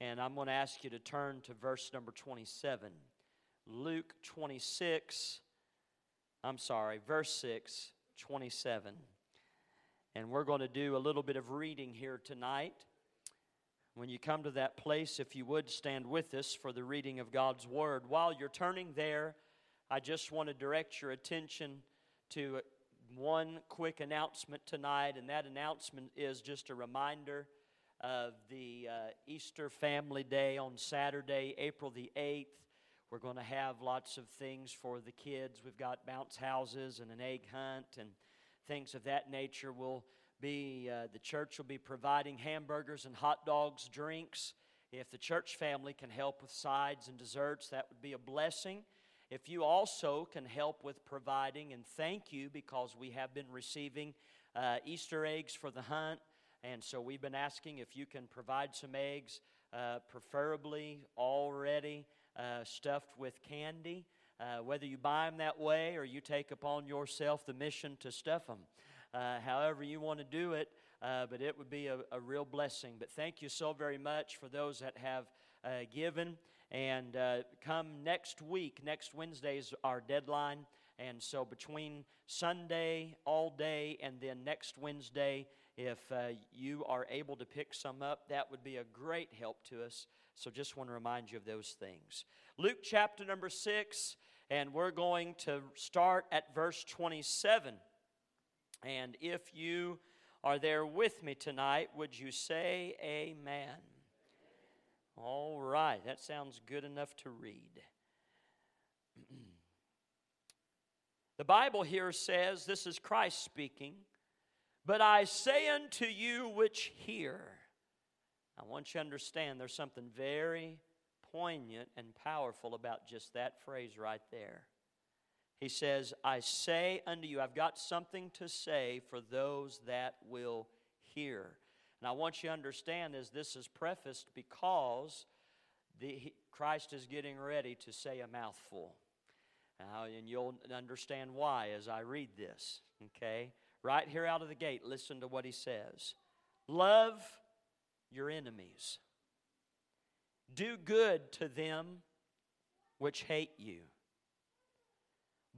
And I'm going to ask you to turn to verse number 27. Luke 26, I'm sorry, verse 6, 27. And we're going to do a little bit of reading here tonight. When you come to that place, if you would stand with us for the reading of God's Word. While you're turning there, I just want to direct your attention to one quick announcement tonight, and that announcement is just a reminder of the uh, Easter Family Day on Saturday, April the 8th. We're going to have lots of things for the kids. We've got bounce houses and an egg hunt and things of that nature. We'll be uh, the church will be providing hamburgers and hot dogs, drinks. If the church family can help with sides and desserts, that would be a blessing. If you also can help with providing, and thank you because we have been receiving uh, Easter eggs for the hunt, and so we've been asking if you can provide some eggs, uh, preferably already uh, stuffed with candy. Uh, whether you buy them that way or you take upon yourself the mission to stuff them. Uh, however, you want to do it, uh, but it would be a, a, real blessing. But thank you so very much for those that have uh, given. And come next week, next Wednesday is our deadline. And so between Sunday all day and then next Wednesday, if uh, you are able to pick some up, that would be a great help to us. So just want to remind you of those things. Luke chapter number 6, and we're going to start at verse 27. And if you are there with me tonight, would you say amen? All right, that sounds good enough to read. the Bible here says, this is Christ speaking, but I say unto you which hear. I want you to understand there's something very poignant and powerful about just that phrase right there. He says, I say unto you, I've got something to say for those that will hear. And I want you to understand as this is prefaced because the, Christ is getting ready to say a mouthful. Uh, and you'll understand why as I read this. Okay? Right here out of the gate, listen to what he says Love your enemies. Do good to them which hate you.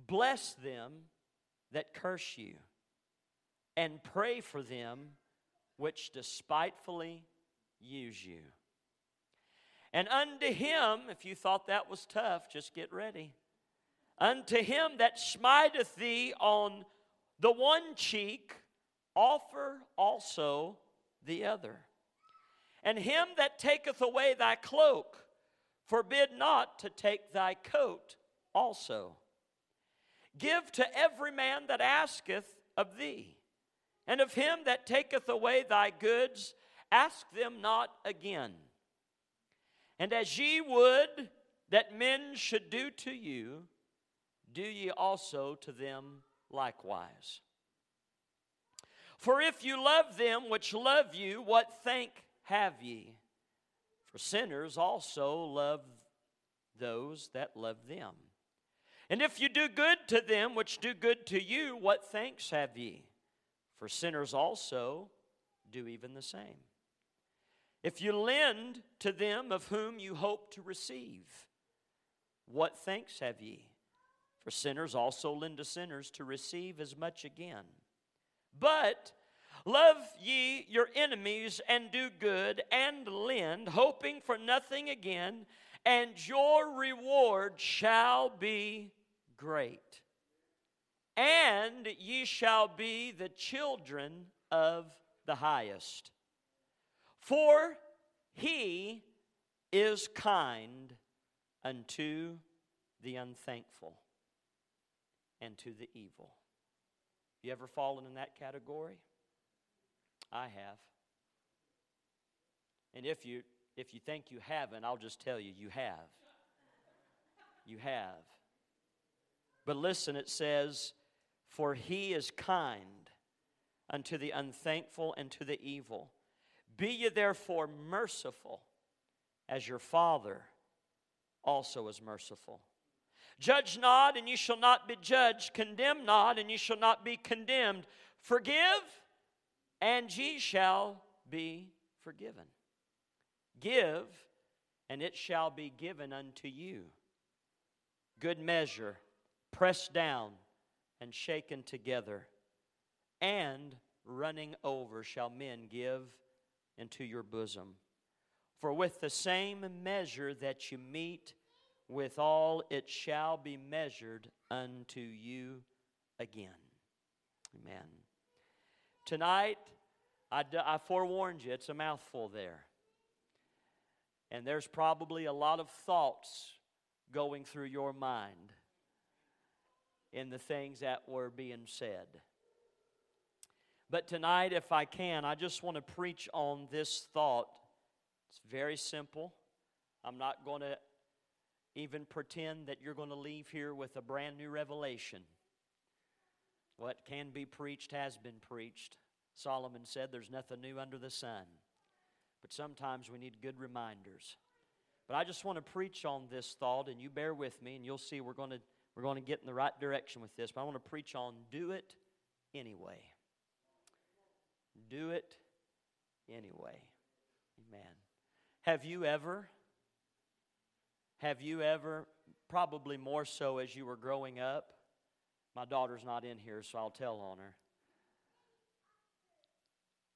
Bless them that curse you. And pray for them which despitefully use you. And unto him, if you thought that was tough, just get ready. Unto him that smiteth thee on the one cheek, offer also the other. And him that taketh away thy cloak, forbid not to take thy coat also. Give to every man that asketh of thee, and of him that taketh away thy goods, ask them not again. And as ye would that men should do to you, do ye also to them likewise. For if you love them which love you, what thank have ye? For sinners also love those that love them. And if you do good to them which do good to you, what thanks have ye? For sinners also do even the same. If you lend to them of whom you hope to receive, what thanks have ye? For sinners also lend to sinners to receive as much again. But Love ye your enemies and do good and lend, hoping for nothing again, and your reward shall be great. And ye shall be the children of the highest. For he is kind unto the unthankful and to the evil. You ever fallen in that category? I have. And if you if you think you haven't, I'll just tell you you have. You have. But listen, it says, For he is kind unto the unthankful and to the evil. Be ye therefore merciful, as your Father also is merciful. Judge not, and ye shall not be judged. Condemn not, and ye shall not be condemned. Forgive, and ye shall be forgiven. Give, and it shall be given unto you. Good measure, pressed down and shaken together, and running over shall men give into your bosom. For with the same measure that you meet withal, it shall be measured unto you again. Amen. Tonight, I, I forewarned you, it's a mouthful there. And there's probably a lot of thoughts going through your mind in the things that were being said. But tonight, if I can, I just want to preach on this thought. It's very simple. I'm not going to even pretend that you're going to leave here with a brand new revelation. What can be preached has been preached. Solomon said there's nothing new under the sun. But sometimes we need good reminders. But I just want to preach on this thought, and you bear with me, and you'll see we're going to, we're going to get in the right direction with this. But I want to preach on do it anyway. Do it anyway. Amen. Have you ever, have you ever, probably more so as you were growing up, my daughter's not in here, so I'll tell on her,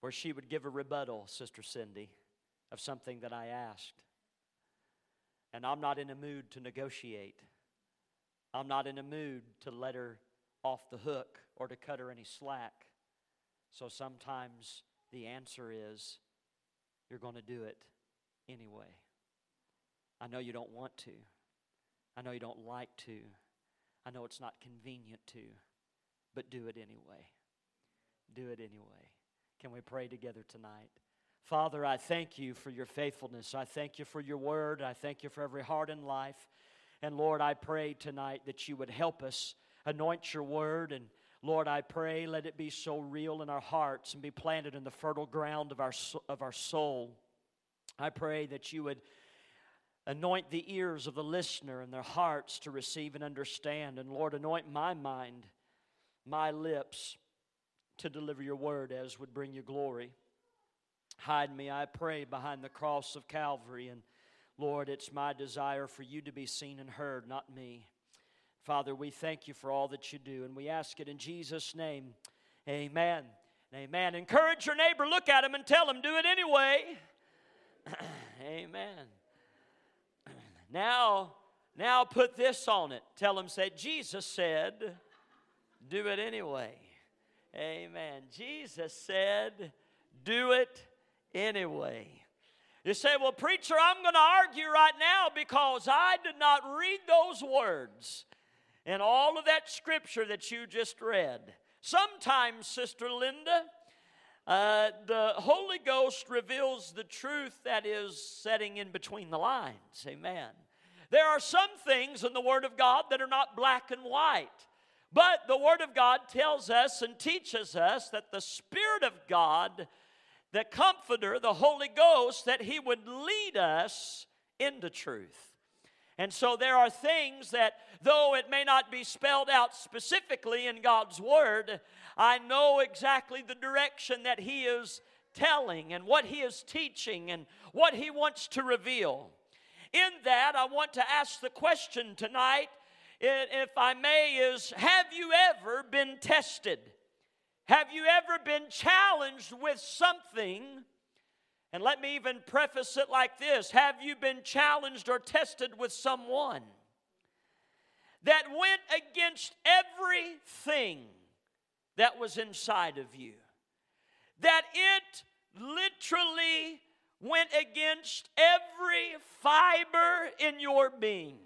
where she would give a rebuttal, Sister Cindy, of something that I asked. And I'm not in a mood to negotiate. I'm not in a mood to let her off the hook or to cut her any slack. So sometimes the answer is you're going to do it anyway. I know you don't want to. I know you don't like to. I know it's not convenient to, but do it anyway. Do it anyway. Can we pray together tonight? Father, I thank you for your faithfulness. I thank you for your word. I thank you for every heart and life. And Lord, I pray tonight that you would help us anoint your word. And Lord, I pray let it be so real in our hearts and be planted in the fertile ground of our, of our soul. I pray that you would anoint the ears of the listener and their hearts to receive and understand. And Lord, anoint my mind, my lips to deliver your word as would bring you glory. Hide me, I pray, behind the cross of Calvary. And Lord, it's my desire for you to be seen and heard, not me. Father, we thank you for all that you do, and we ask it in Jesus' name. Amen. Amen. Encourage your neighbor, look at him, and tell him, do it anyway. Amen. Now, now put this on it. Tell him, say, Jesus said, do it anyway. Amen. Jesus said, do it anyway. You say, well, preacher, I'm going to argue right now because I did not read those words in all of that scripture that you just read. Sometimes, Sister Linda, uh, the Holy Ghost reveals the truth that is setting in between the lines. Amen. There are some things in the Word of God that are not black and white. But the Word of God tells us and teaches us that the Spirit of God the Comforter, the Holy Ghost, that He would lead us into truth. And so there are things that, though it may not be spelled out specifically in God's Word, I know exactly the direction that He is telling and what He is teaching and what He wants to reveal. In that, I want to ask the question tonight, if I may, is Have you ever been tested? Have you ever been challenged with something? And let me even preface it like this Have you been challenged or tested with someone that went against everything that was inside of you? That it literally went against every fiber in your being.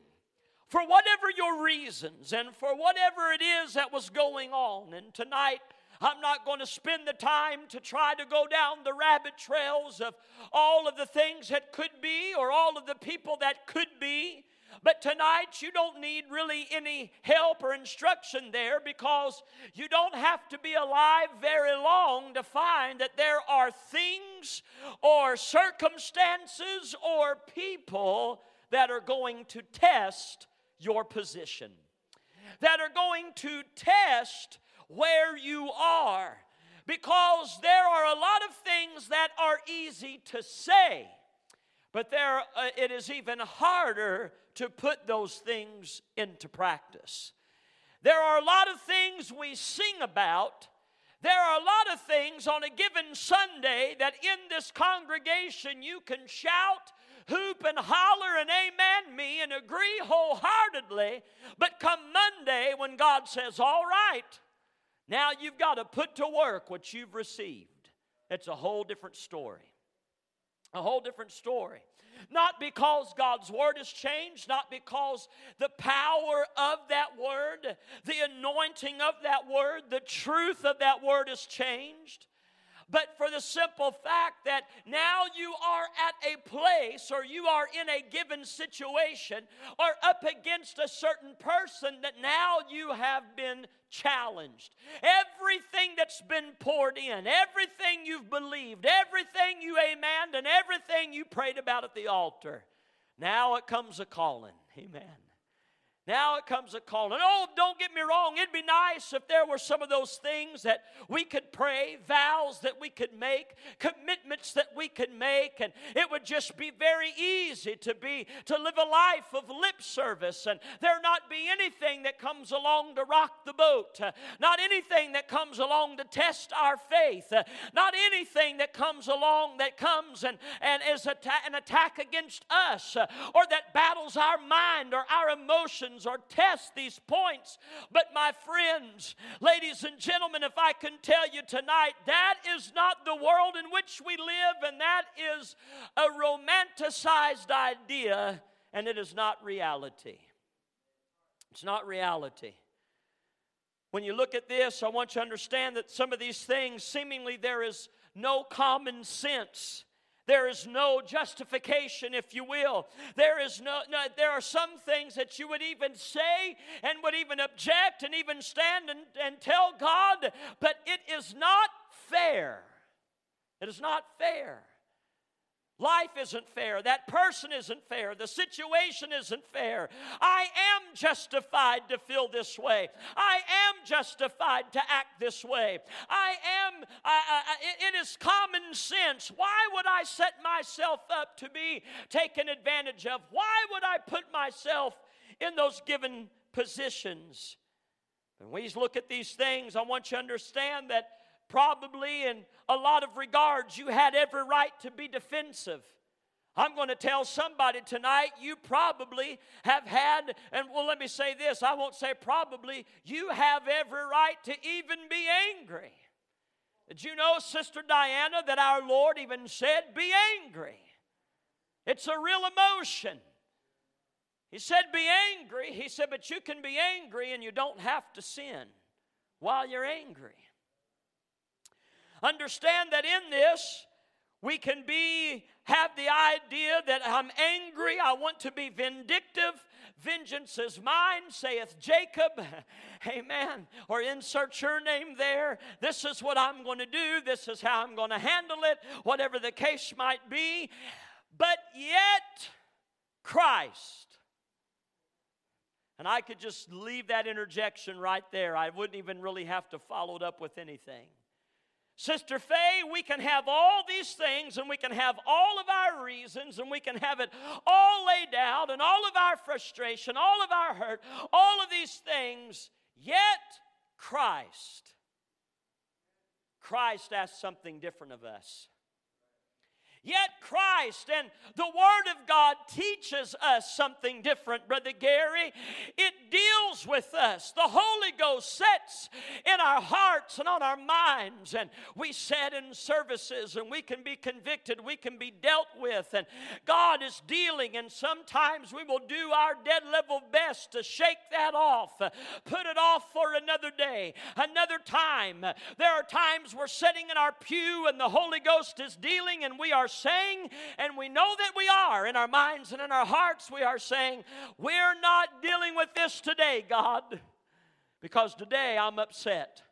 For whatever your reasons and for whatever it is that was going on. And tonight, I'm not going to spend the time to try to go down the rabbit trails of all of the things that could be or all of the people that could be. But tonight, you don't need really any help or instruction there because you don't have to be alive very long to find that there are things or circumstances or people that are going to test your position, that are going to test where you are because there are a lot of things that are easy to say, But there, uh, it is even harder to put those things into practice. There are a lot of things we sing about. There are a lot of things on a given Sunday that in this congregation you can shout, hoop, and holler and amen me and agree wholeheartedly. But come Monday, when God says, All right, now you've got to put to work what you've received, it's a whole different story. A whole different story. Not because God's word has changed, not because the power of that word, the anointing of that word, the truth of that word has changed but for the simple fact that now you are at a place or you are in a given situation or up against a certain person that now you have been challenged. Everything that's been poured in, everything you've believed, everything you amen, and everything you prayed about at the altar, now it comes a calling. Amen. Now it comes a call. And oh, don't get me wrong, it'd be nice if there were some of those things that we could pray, vows that we could make, commitments that we could make, and it would just be very easy to be to live a life of lip service and there not be anything that comes along to rock the boat, uh, not anything that comes along to test our faith, uh, not anything that comes along that comes and, and is an attack against us uh, or that battles our mind or our emotions or test these points. But, my friends, ladies and gentlemen, if I can tell you tonight, that is not the world in which we live, and that is a romanticized idea, and it is not reality. It's not reality. When you look at this, I want you to understand that some of these things, seemingly, there is no common sense there is no justification, if you will. There is no, no, there are some things that you would even say and would even object and even stand and, and tell God, but it is not fair. It is not fair. Life isn't fair. That person isn't fair. The situation isn't fair. I am justified to feel this way. I am justified to act this way. I am, I, I, it is common sense. Why would I set myself up to be taken advantage of? Why would I put myself in those given positions? When we look at these things, I want you to understand that probably in a lot of regards you had every right to be defensive. I'm going to tell somebody tonight, you probably have had, and well, let me say this I won't say probably, you have every right to even be angry. Did you know, Sister Diana, that our Lord even said, Be angry? It's a real emotion. He said, Be angry. He said, But you can be angry and you don't have to sin while you're angry. Understand that in this, we can be have the idea that I'm angry, I want to be vindictive. Vengeance is mine, saith Jacob. Amen. Or insert your name there. This is what I'm going to do. This is how I'm going to handle it, whatever the case might be. But yet, Christ. And I could just leave that interjection right there. I wouldn't even really have to follow it up with anything. Sister Faye, we can have all these things and we can have all of our reasons and we can have it all laid out and all of our frustration, all of our hurt, all of these things, yet Christ. Christ asks something different of us. Yet Christ and the Word of God teaches us something different, Brother Gary. It deals with us. The Holy Ghost sets in our hearts and on our minds, and we sit in services and we can be convicted, we can be dealt with, and God is dealing, and sometimes we will do our dead level best to shake that off, uh, put it off for another day, another time. There are times we're sitting in our pew and the Holy Ghost is dealing, and we are saying, and we know that we are in our minds and in our hearts, we are saying, We're not dealing with this today, God, because today I'm upset.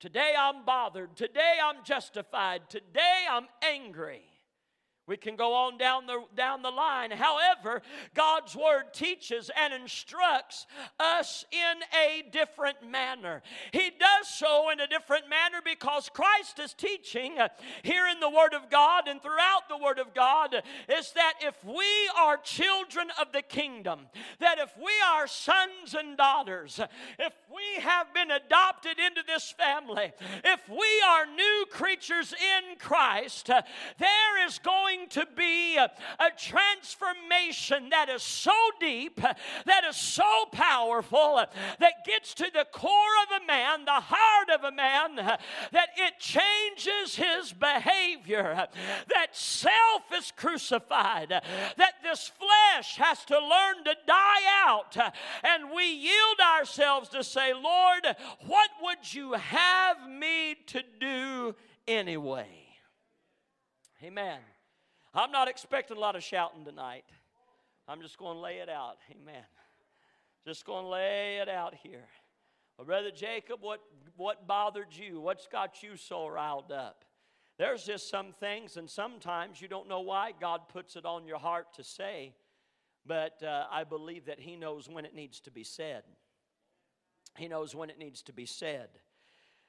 Today I'm bothered. Today I'm justified. Today I'm angry. We can go on down the, down the line. However, God's Word teaches and instructs us in a different manner. He does so in a different manner because Christ is teaching here in the Word of God and throughout the Word of God is that if we are children of the kingdom, that if we are sons and daughters, if we have been adopted into this family, if we are new creatures in Christ, there is going going to be a, a transformation that is so deep, that is so powerful, that gets to the core of a man, the heart of a man, that it changes his behavior, that self is crucified, that this flesh has to learn to die out, and we yield ourselves to say, Lord, what would you have me to do anyway? Amen. I'm not expecting a lot of shouting tonight. I'm just going to lay it out. Amen. Just going to lay it out here. Brother Jacob, what, what bothered you? What's got you so riled up? There's just some things, and sometimes you don't know why God puts it on your heart to say, but uh, I believe that He knows when it needs to be said. He knows when it needs to be said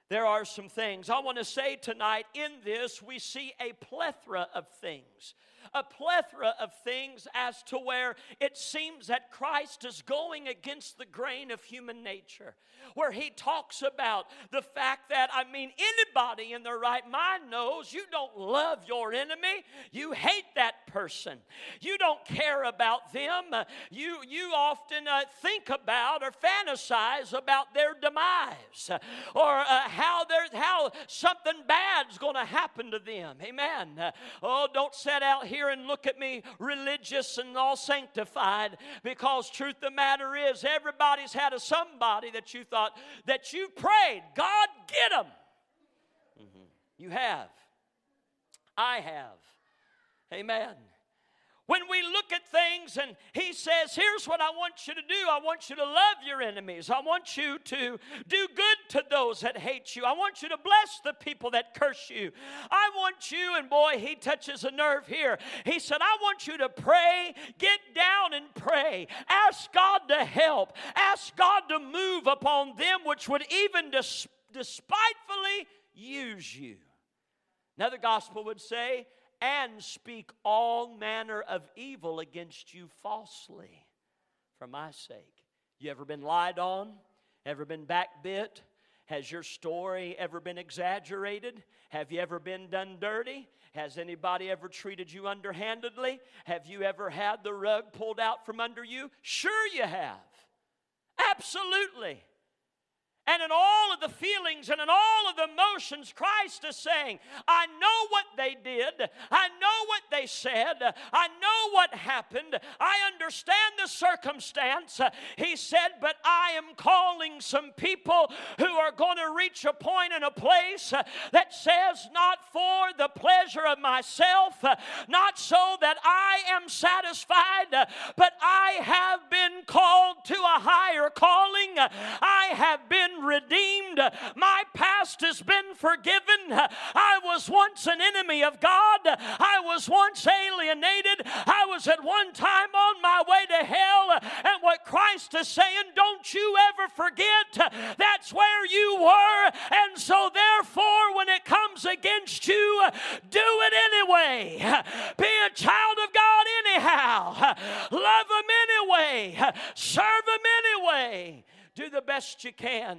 there are some things. I want to say tonight in this, we see a plethora of things a plethora of things as to where it seems that Christ is going against the grain of human nature. Where he talks about the fact that, I mean, anybody in their right mind knows you don't love your enemy, you hate that person, you don't care about them, you, you often uh, think about or fantasize about their demise or uh, how, how something bad's going to happen to them. Amen. Uh, oh, don't set out here here and look at me religious and all sanctified because truth the matter is everybody's had a somebody that you thought that you prayed god get them mm-hmm. you have. I have. Amen when we look at things and he says, Here's what I want you to do I want you to love your enemies. I want you to do good to those that hate you. I want you to bless the people that curse you. I want you, and boy, he touches a nerve here. He said, I want you to pray, get down and pray. Ask God to help. Ask God to move upon them which would even des- despitefully use you. Another gospel would say, and speak all manner of evil against you falsely for my sake. You ever been lied on? Ever been backbit? Has your story ever been exaggerated? Have you ever been done dirty? Has anybody ever treated you underhandedly? Have you ever had the rug pulled out from under you? Sure, you have. Absolutely. And in all of the feelings and in all of the emotions, Christ is saying, I know what they did. I know what they said. I know what happened. I understand the circumstance. He said, but I am calling some people who are going to reach a point in a place that says, not for the pleasure of myself, not so that I am satisfied, but I have been called to a higher calling. I have been redeemed. My past has been forgiven. I was once an enemy of God. I was once alienated. I was at one time on my way to hell. And what Christ is saying, don't you ever forget that's where you were. And so, therefore, when it comes against you, do it anyway. Be a child of God anyhow. Love Him anyway. Serve Him anyway do the best you can,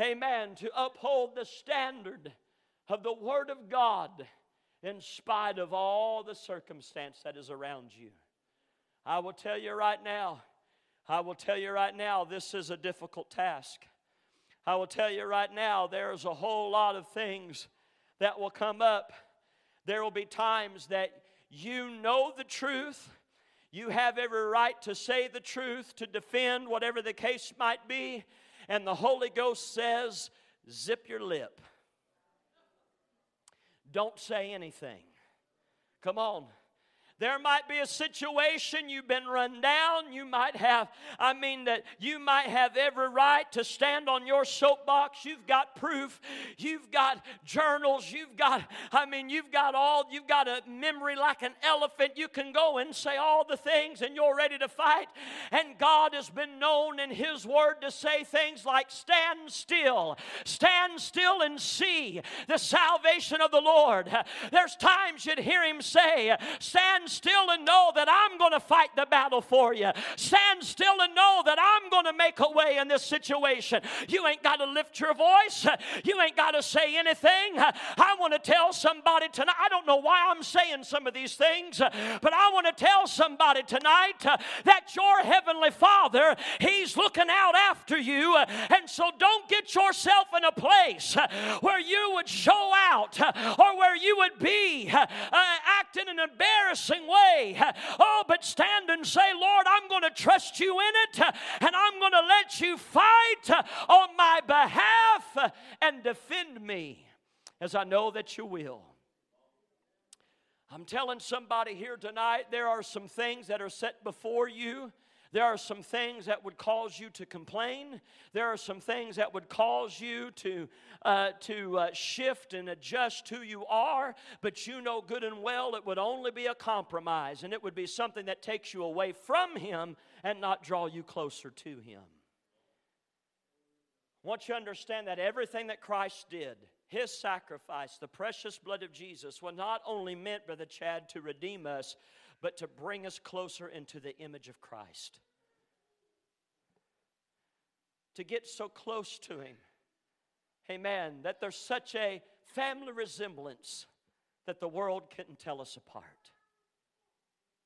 amen, to uphold the standard of the Word of God in spite of all the circumstance that is around you. I will tell you right now, I will tell you right now, this is a difficult task. I will tell you right now, there's a whole lot of things that will come up. There will be times that you know the truth, you have every right to say the truth, to defend whatever the case might be. And the Holy Ghost says, zip your lip. Don't say anything. Come on. There might be a situation you've been run down. You might have, I mean, that you might have every right to stand on your soapbox. You've got proof. You've got journals. You've got, I mean, you've got all, you've got a memory like an elephant. You can go and say all the things and you're ready to fight. And God has been known in His Word to say things like, stand still, stand still and see the salvation of the Lord. There's times you'd hear Him say, stand still and know that I'm going to fight the battle for you. Stand still and know that I'm going to make a way in this situation. You ain't got to lift your voice. You ain't got to say anything. I want to tell somebody tonight. I don't know why I'm saying some of these things, but I want to tell somebody tonight that your heavenly Father, He's looking out after you. And so don't get yourself in a place where you would show out or where you would be uh, acting an embarrassing way. Oh, but stand and say, Lord, I'm going to trust you in it and I'm going to let you fight on my behalf and defend me as I know that you will. I'm telling somebody here tonight there are some things that are set before you there are some things that would cause you to complain. There are some things that would cause you to, uh, to uh, shift and adjust who you are, but you know good and well it would only be a compromise and it would be something that takes you away from Him and not draw you closer to Him. I want you to understand that everything that Christ did, his sacrifice, the precious blood of Jesus, was not only meant, Brother Chad, to redeem us, but to bring us closer into the image of Christ. To get so close to Him. Amen. That there's such a family resemblance that the world couldn't tell us apart.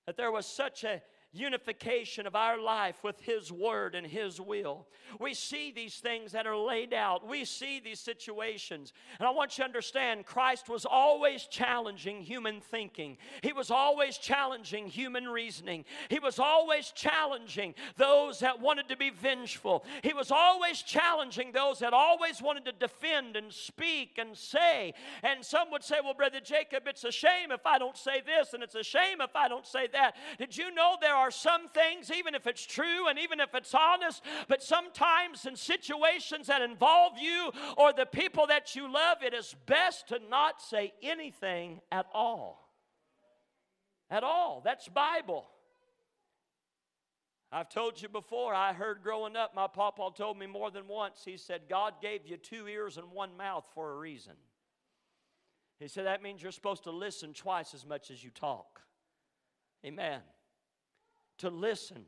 That there was such a unification of our life with His Word and His will. We see these things that are laid out, we see these situations. And I want you to understand Christ was always challenging human thinking, He was always challenging human reasoning, He was always challenging those that wanted to be vengeful, He was always challenging those that always wanted to defend and speak and say. And some would say, Well, Brother Jacob, it's a shame if I don't say this, and it's a shame if I don't say that. Did you know there are some things, even if it's true and even if it's honest, but sometimes in situations that involve you or the people that you love, it is best to not say anything at all. At all. That's Bible. I've told you before, I heard growing up, my papa told me more than once, he said, God gave you two ears and one mouth for a reason. He said, that means you're supposed to listen twice as much as you talk. Amen to listen.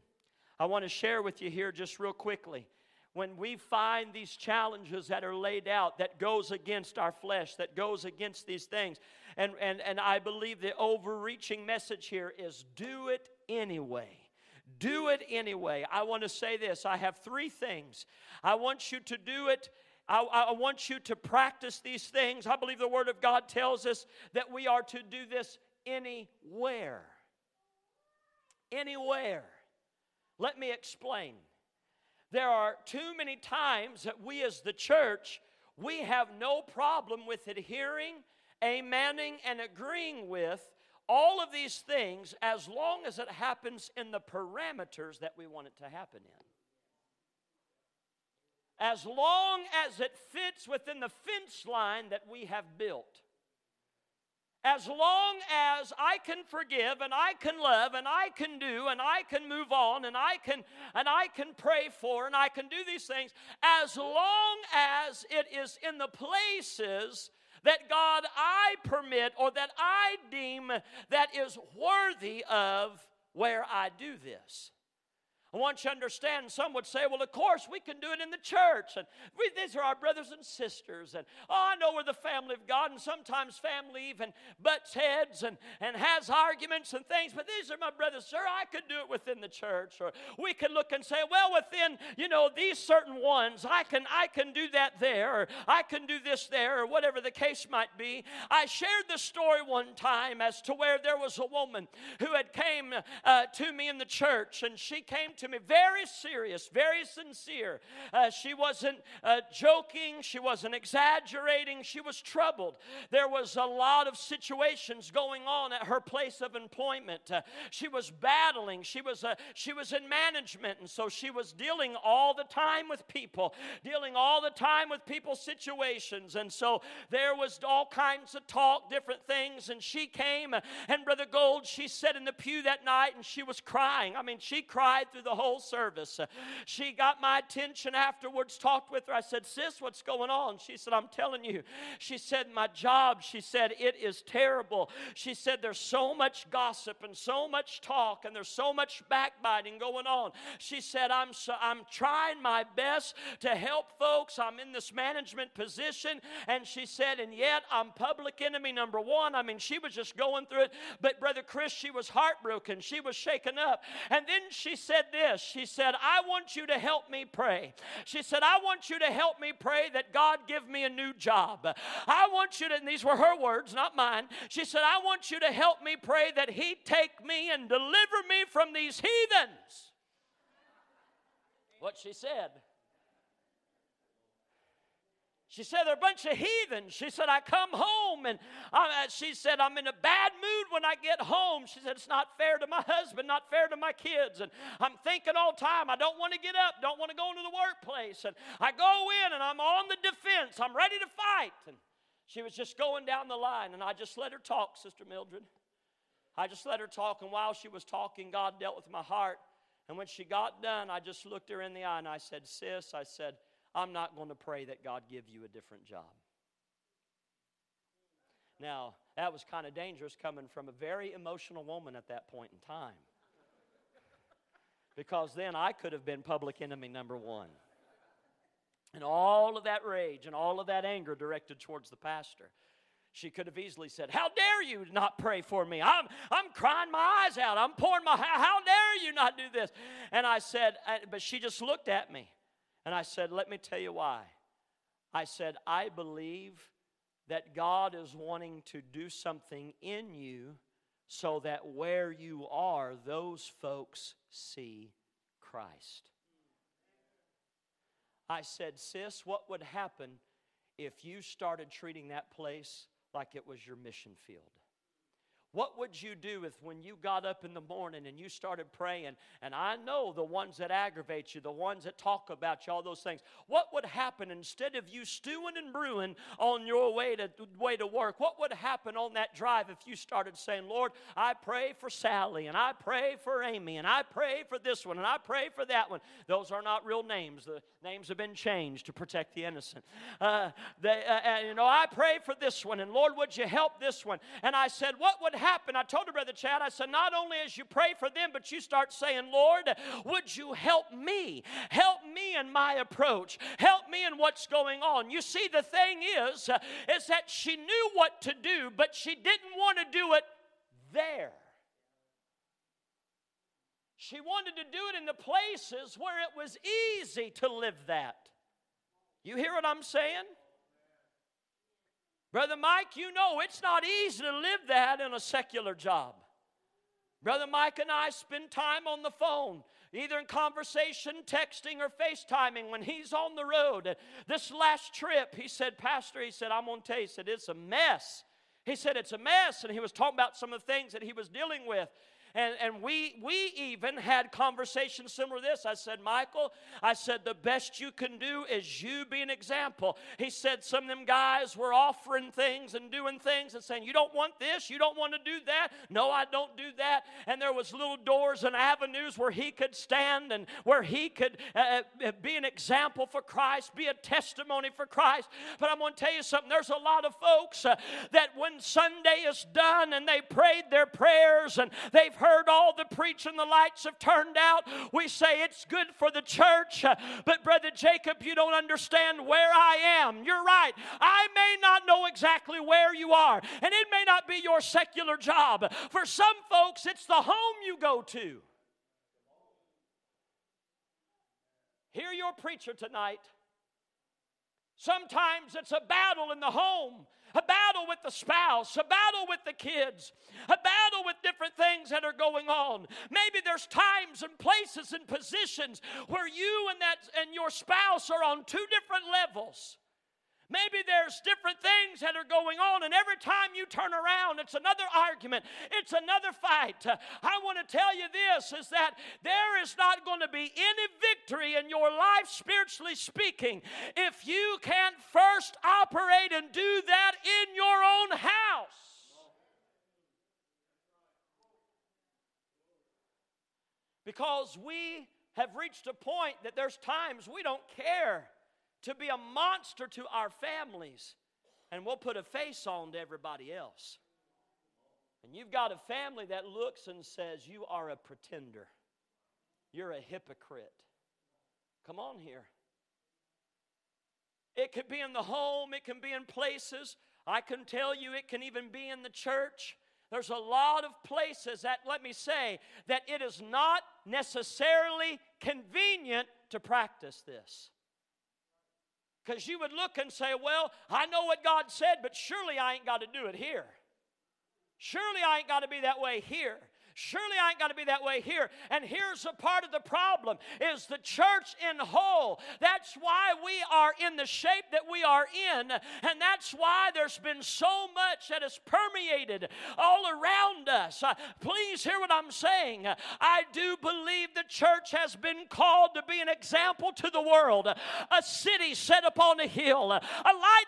I want to share with you here just real quickly. When we find these challenges that are laid out that goes against our flesh, that goes against these things, and, and, and I believe the overreaching message here is do it anyway. Do it anyway. I want to say this I have three things. I want you to do it I, I, want you to practice these things. I believe the Word of God tells us that we are to do this anywhere anywhere. Let me explain. There are too many times that we as the church, we have no problem with adhering, amening, and agreeing with all of these things as long as it happens in the parameters that we want it to happen in. As long as it fits within the fence line that we have built as long as I can forgive and I can love and I can do and I can move on and I can and I can pray for and I can do these things as long as it is in the places that God I permit or that I deem that is worthy of where I do this. I want you to understand, some would say, well, of course, we can do it in the church. And we, these are our brothers and sisters. And oh, I know we're the family of God. And sometimes family even butts heads and, and has arguments and things. But these are my brothers, sir. I could do it within the church. Or we could look and say, well, within, you know, these certain ones, I can, I can do that there. Or I can do this there. Or whatever the case might be. I shared the story one time as to where there was a woman who had came uh, to me in the church. And she came to me very serious, very sincere. Uh, she wasn't uh, joking, she wasn't exaggerating, she was troubled. There was a lot of situations going on at her place of employment. Uh, she was battling, she was, uh, she was in management, and so she was dealing all the time with people, dealing all the time with people's situations. And so there was all kinds of talk, different things, and she came, uh, and Brother Gold, she sat in the pew that night and she was crying. I mean, she cried through the whole service. She got my attention afterwards, talked with her. I said, Sis, what's going on? She said, I'm telling you. She said, My job, she said, it is terrible. She said, There's so much gossip and so much talk and there's so much backbiting going on. She said, I'm, so, I'm trying my best to help folks. I'm in this management position. And she said, And yet I'm public enemy number one. I mean, she was just going through it. But Brother Chris, she was heartbroken. She was shaken up. And then she said this She said, I want you to help me pray. She said, I want you to help me pray that God give me a new job. I want you to, and these were her words, not mine. She said, I want you to help me pray that He take me and deliver me from these heathens. What she said. She said, They're a bunch of heathens. She said, I come home and I, uh, she said, I'm in a bad mood when I get home. She said, It's not fair to my husband, not fair to my kids. And I'm thinking all the time, I don't want to get up, don't want to go into the workplace. And I go in and I'm on the defense, I'm ready to fight. And she was just going down the line, and I just let her talk, Sister Mildred. I just let her talk, and while she was talking, God dealt with my heart. And when she got done, I just looked her in the eye and I said, Sis, I said, I'm not going to pray that God give you a different job. Now, that was kind of dangerous coming from a very emotional woman at that point in time. Because then I could have been public enemy number one. And all of that rage and all of that anger directed towards the pastor. She could have easily said, How dare you not pray for me? I'm, I'm crying my eyes out. I'm pouring my, how dare you not do this? And I said, uh, But she just looked at me. And I said, Let me tell you why. I said, I believe that God is wanting to do something in you so that where you are, those folks see Christ. I said, Sis, what would happen if you started treating that place like it was your mission field? What would you do if when you got up in the morning and you started praying, and I know the ones that aggravate you, the ones that talk about you, all those things, what would happen instead of you stewing and brewing on your way to, way to work? What would happen on that drive if you started saying, Lord, I pray for Sally, and I pray for Amy, and I pray for this one, and I pray for that one? Those are not real names. The names have been changed to protect the innocent. Uh, they, uh, and, you know, I pray for this one, and Lord, would you help this one? And I said, what would happen, I told her, Brother Chad, I said, not only as you pray for them, but you start saying, Lord, would you help me? Help me in my approach. Help me in what's going on. You see, the thing is, uh, is that she knew what to do, but she didn't want to do it there. She wanted to do it in the places where it was easy to live that. You hear what I'm saying? Brother Mike, you know it's not easy to live that in a secular job. Brother Mike and I spend time on the phone, either in conversation, texting, or FaceTiming when he's on the road. This last trip, he said, Pastor, he said, I'm going to tell you, he said, it's a mess. He said, it's a mess. And he was talking about some of the things that he was dealing with. And, and we, we even had conversations similar to this. I said, Michael, I said, the best you can do is you be an example. He said, some of them guys were offering things and doing things and saying, you don't want this, you don't want to do that. No, I don't do that. And there was little doors and avenues where he could stand and where he could uh, uh be an example for Christ, be a testimony for Christ. But I'm going to tell you something. There's a lot of folks uh, that when Sunday is done and they prayed their prayers and they've heard all the preaching, the lights have turned out. We say it's good for the church, but Brother Jacob, you don't understand where I am. You're right. I may not know exactly where you are, and it may not be your secular job. For some folks, it's the home you go to. Hear your preacher tonight. Sometimes it's a battle in the home a battle with the spouse, a battle with the kids, a battle with different things that are going on. Maybe there's times and places and positions where you and that and your spouse are on two different levels. Maybe there's different things that are going on, and every time you turn around, it's another argument, it's another fight. I want to tell you this is that there is not going to be any victory in your life, spiritually speaking, if you can't first operate and do that in your own house. Because we have reached a point that there's times we don't care to be a monster to our families, and we'll put a face on to everybody else. And you've got a family that looks and says, You are a pretender. You're a hypocrite. Come on here. It could be in the home, it can be in places. I can tell you, it can even be in the church. There's a lot of places that, let me say, that it is not necessarily convenient to practice this. Because you would look and say, Well, I know what God said, but surely I ain't got to do it here. Surely I ain't got to be that way here. Surely I ain't got to be that way here. And here's a part of the problem is the church in whole. That's why we are in the shape that we are in. And that's why there's been so much that has permeated all around us. Uh, please hear what I'm saying. I do believe the church has been called to be an example to the world. A city set upon a hill, a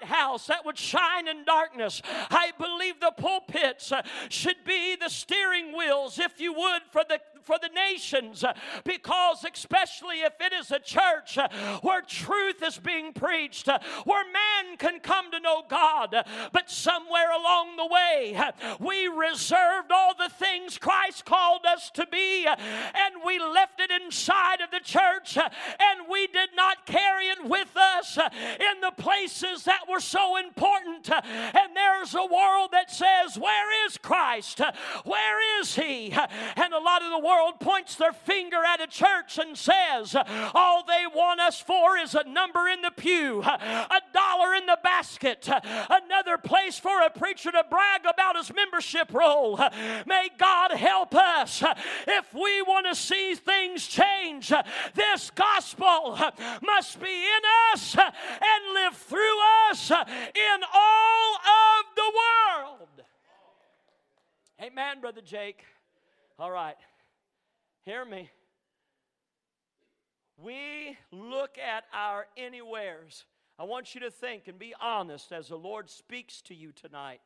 lighthouse that would shine in darkness. I believe the pulpits uh, should be the steering wheels if you would, for the for the nations uh, because especially if it is a church uh, where truth is being preached uh, where man can come to know God but somewhere along the way we reserved all the things Christ called us to be and we left it inside of the church and we did not carry it with us in the places that were so important and there's a world that says where is Christ? Where is he and a lot of the world points their finger at a church and says, All they want us for is a number in the pew, a dollar in the basket, another place for a preacher to brag about his membership roll. May God help us if we want to see things change. This gospel must be in us and live through us in all of the world. Amen, Brother Jake. All right, hear me. We look at our anywheres. I want you to think and be honest as the Lord speaks to you tonight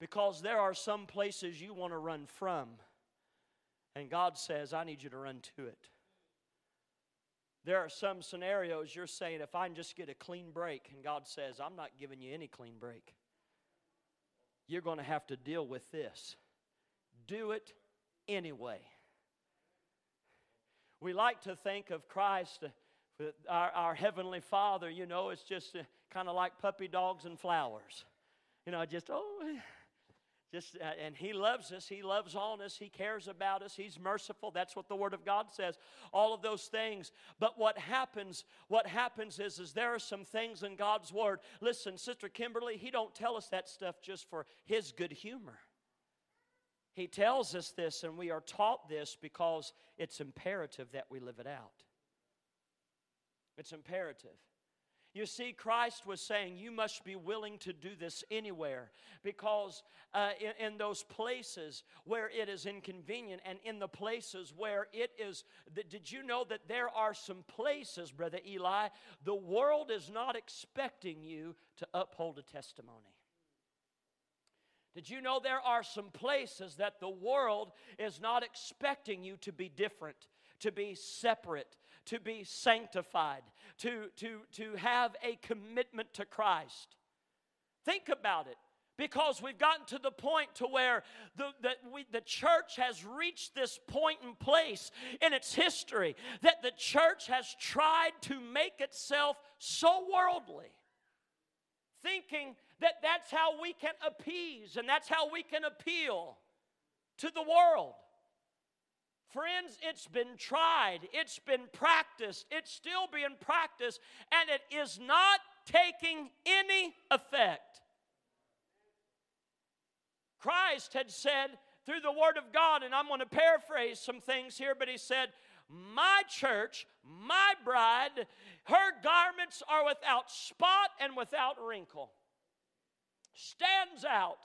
because there are some places you want to run from. And God says, I need you to run to it. There are some scenarios you're saying, if I can just get a clean break, and God says, I'm not giving you any clean break. You're going to have to deal with this. Do it anyway. We like to think of Christ, uh, our, our Heavenly Father, you know, it's just uh, kind of like puppy dogs and flowers. You know, just, oh, just, uh, and He loves us. He loves on us. He cares about us. He's merciful. That's what the Word of God says. All of those things. But what happens, what happens is, is there are some things in God's Word. Listen, Sister Kimberly, He don't tell us that stuff just for His good humor. He tells us this, and we are taught this because it's imperative that we live it out. It's imperative. You see, Christ was saying you must be willing to do this anywhere because uh, in, in, those places where it is inconvenient and in the places where it is, did you know that there are some places, Brother Eli, the world is not expecting you to uphold a testimony? Did you know there are some places that the world is not expecting you to be different, to be separate, to be sanctified, to, to, to have a commitment to Christ? Think about it because we've gotten to the point to where the, the, we, the church has reached this point in place in its history that the church has tried to make itself so worldly thinking that that's how we can appease and that's how we can appeal to the world. Friends, it's been tried, it's been practiced, it's still being practiced, and it is not taking any effect. Christ had said through the Word of God, and I'm going to paraphrase some things here, but He said, My church, my bride, her garments are without spot and without wrinkle. Stands out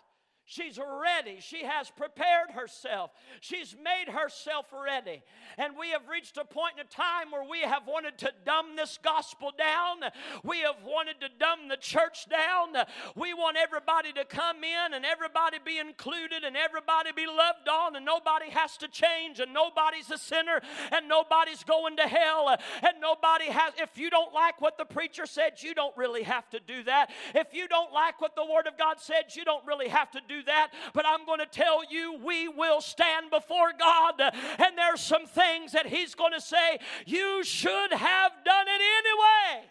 She's ready. She has prepared herself. She's made herself ready. And we have reached a point in time where we have wanted to dumb this gospel down. We have wanted to dumb the church down. We want everybody to come in and everybody be included and everybody be loved on and nobody has to change and nobody's a sinner and nobody's going to hell and nobody has. If you don't like what the preacher said, you don't really have to do that. If you don't like what the Word of God said, you don't really have to do do that, but I'm going to tell you we will stand before God, and there's some things that He's going to say, You should have done it anyway.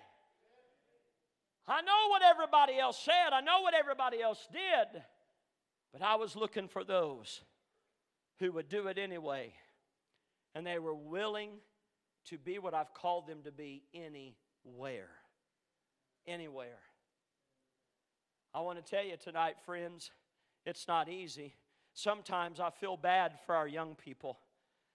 I know what everybody else said, I know what everybody else did, but I was looking for those who would do it anyway. And they were willing to be what I've called them to be anywhere. Anywhere. I want to tell you tonight, friends, it's not easy. Sometimes I feel bad for our young people.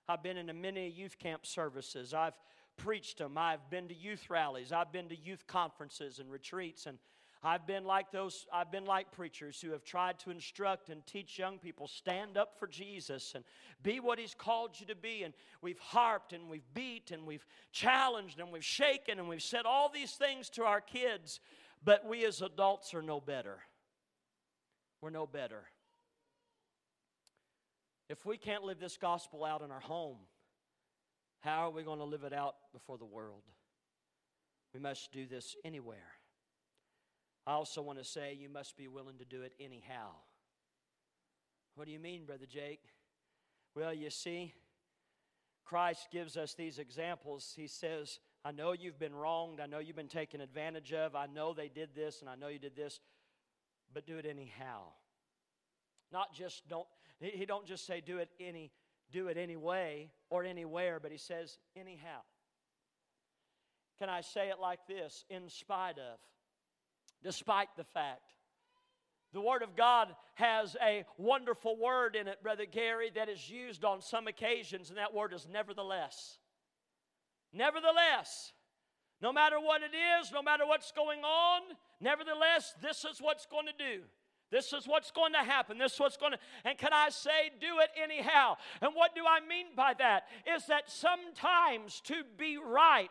I've been in many youth camp services. I've preached them. I've been to youth rallies. I've been to youth conferences and retreats and I've been like those I've been like preachers who have tried to instruct and teach young people stand up for Jesus and be what he's called you to be and we've harped and we've beat and we've challenged and we've shaken and we've said all these things to our kids but we as adults are no better we're no better. If we can't live this gospel out in our home, how are we going to live it out before the world? We must do this anywhere. I also want to say you must be willing to do it anyhow. What do you mean, Brother Jake? Well, you see, Christ gives us these examples. He says, I know you've been wronged. I know you've been taken advantage of. I know they did this, and I know you did this but do it anyhow. Not just don't he don't just say do it any do it anyway or anywhere, but he says anyhow. Can I say it like this? In spite of, despite the fact. The Word of God has a wonderful word in it, Brother Gary, that is used on some occasions, and that word is nevertheless. Nevertheless, no matter what it is, no matter what's going on, Nevertheless, this is what's going to do. This is what's going to happen. This is what's going to, and can I say, do it anyhow? And what do I mean by that? Is that sometimes to be right,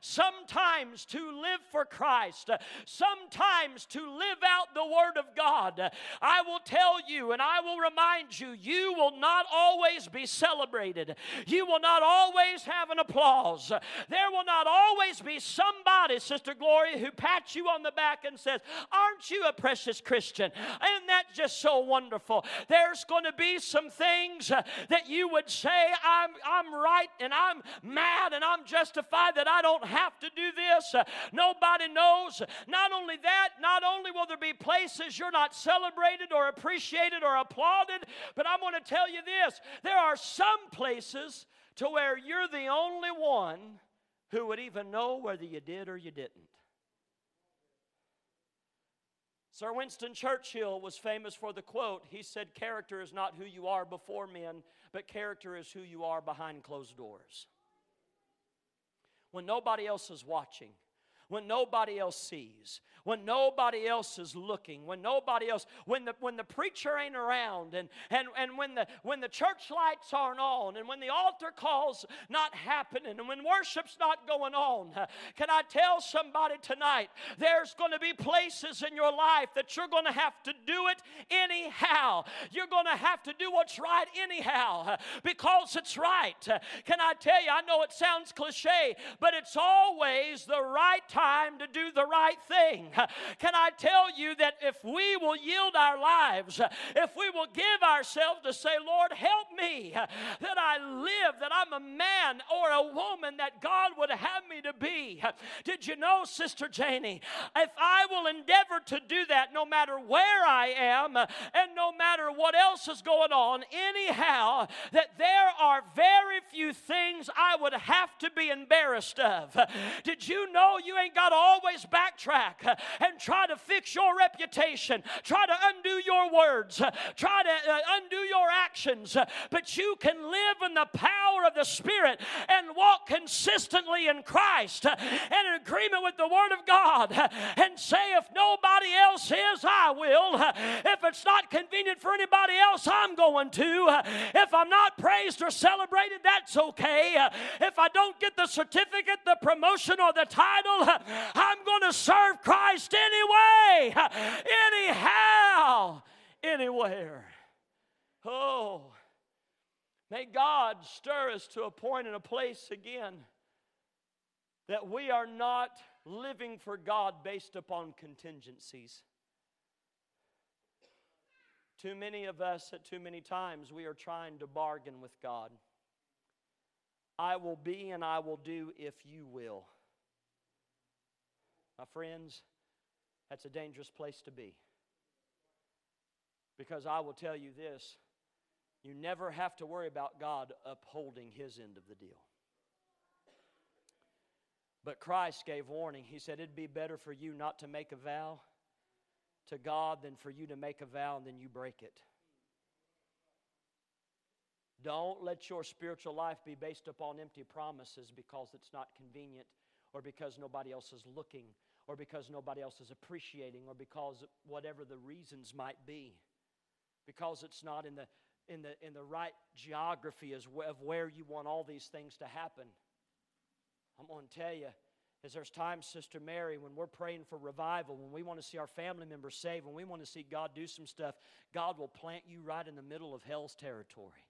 sometimes to live for Christ, sometimes to live out the Word of God, I will tell you and I will remind you, you will not always be celebrated. You will not always have an applause. There will not always be somebody, Sister Gloria, who pats you on the back and says, Aren't you a precious Christian? Isn't that just so wonderful? There's going to be some things uh, that you would say, I'm, I'm right and I'm mad and I'm justified that I don't have to do this. Uh, nobody knows. Not only that, not only will there be places you're not celebrated or appreciated or applauded, but I'm going to tell you this there are some places to where you're the only one who would even know whether you did or you didn't. Sir Winston Churchill was famous for the quote. He said, Character is not who you are before men, but character is who you are behind closed doors. When nobody else is watching, when nobody else sees, when nobody else is looking, when nobody else, when the when the preacher ain't around, and and and when the when the church lights aren't on, and when the altar calls not happening, and when worship's not going on, can I tell somebody tonight? There's going to be places in your life that you're going to have to do it anyhow. You're going to have to do what's right anyhow because it's right. Can I tell you? I know it sounds cliche, but it's always the right time time to do the right thing. Can I tell you that if we will yield our lives, if we will give ourselves to say, Lord, help me that I live, that I'm a man or a woman that God would have me to be. Did you know, Sister Janie, if I will endeavor to do that no matter where I am and no matter what else is going on, anyhow, that there are very few things things I would have to be embarrassed of. Did you know you ain't got to always backtrack uh, and try to fix your reputation, try to undo your words, uh, try to uh, undo your actions, uh, but you can live in the power of the Spirit and walk consistently in Christ and in agreement with the Word of God and say, if nobody else is, I will. If it's not convenient for anybody else, I'm going to. If I'm not praised or celebrated, that's okay. If I don't get the certificate, the promotion, or the title, I'm going to serve Christ anyway, anyhow, anywhere. Oh, may God stir us to a point and a place again that we are not living for God based upon contingencies. Too many of us, at too many times, we are trying to bargain with God. I will be and I will do if you will. My friends, that's a dangerous place to be. Because I will tell you this you never have to worry about God upholding his end of the deal. But Christ gave warning. He said, It'd be better for you not to make a vow to God than for you to make a vow and then you break it. Don't let your spiritual life be based upon empty promises because it's not convenient or because nobody else is looking or because nobody else is appreciating or because whatever the reasons might be. Because it's not in the in the in the right geography as of where you want all these things to happen. I'm going to tell you, is there's times, Sister Mary, when we're praying for revival, when we want to see our family members saved, when we want to see God do some stuff, God will plant you right in the middle of hell's territory.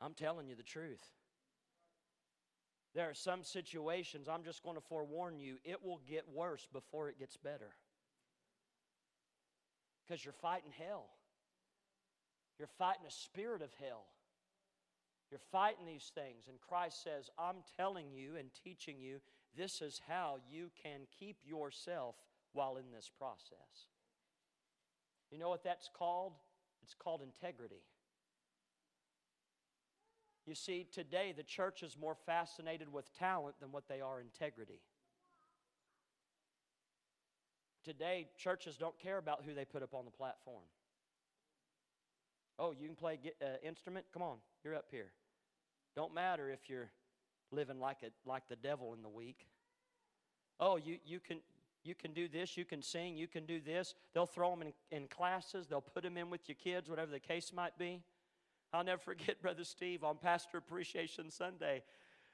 I'm telling you the truth. There are some situations, I'm just going to forewarn you, it will get worse before it gets better. Because you're fighting hell. You're fighting a spirit of hell. You're fighting these things. And Christ says, I'm telling you and teaching you this is how you can keep yourself while in this process. You know what that's called? It's called integrity. You see, today the church is more fascinated with talent than what they are integrity. Today, churches don't care about who they put up on the platform. Oh, you can play an uh, instrument? Come on, you're up here. Don't matter if you're living like, a, like the devil in the week. Oh, you, you, can, you can do this, you can sing, you can do this. They'll throw them in, in classes, they'll put them in with your kids, whatever the case might be. I'll never forget Brother Steve on Pastor Appreciation Sunday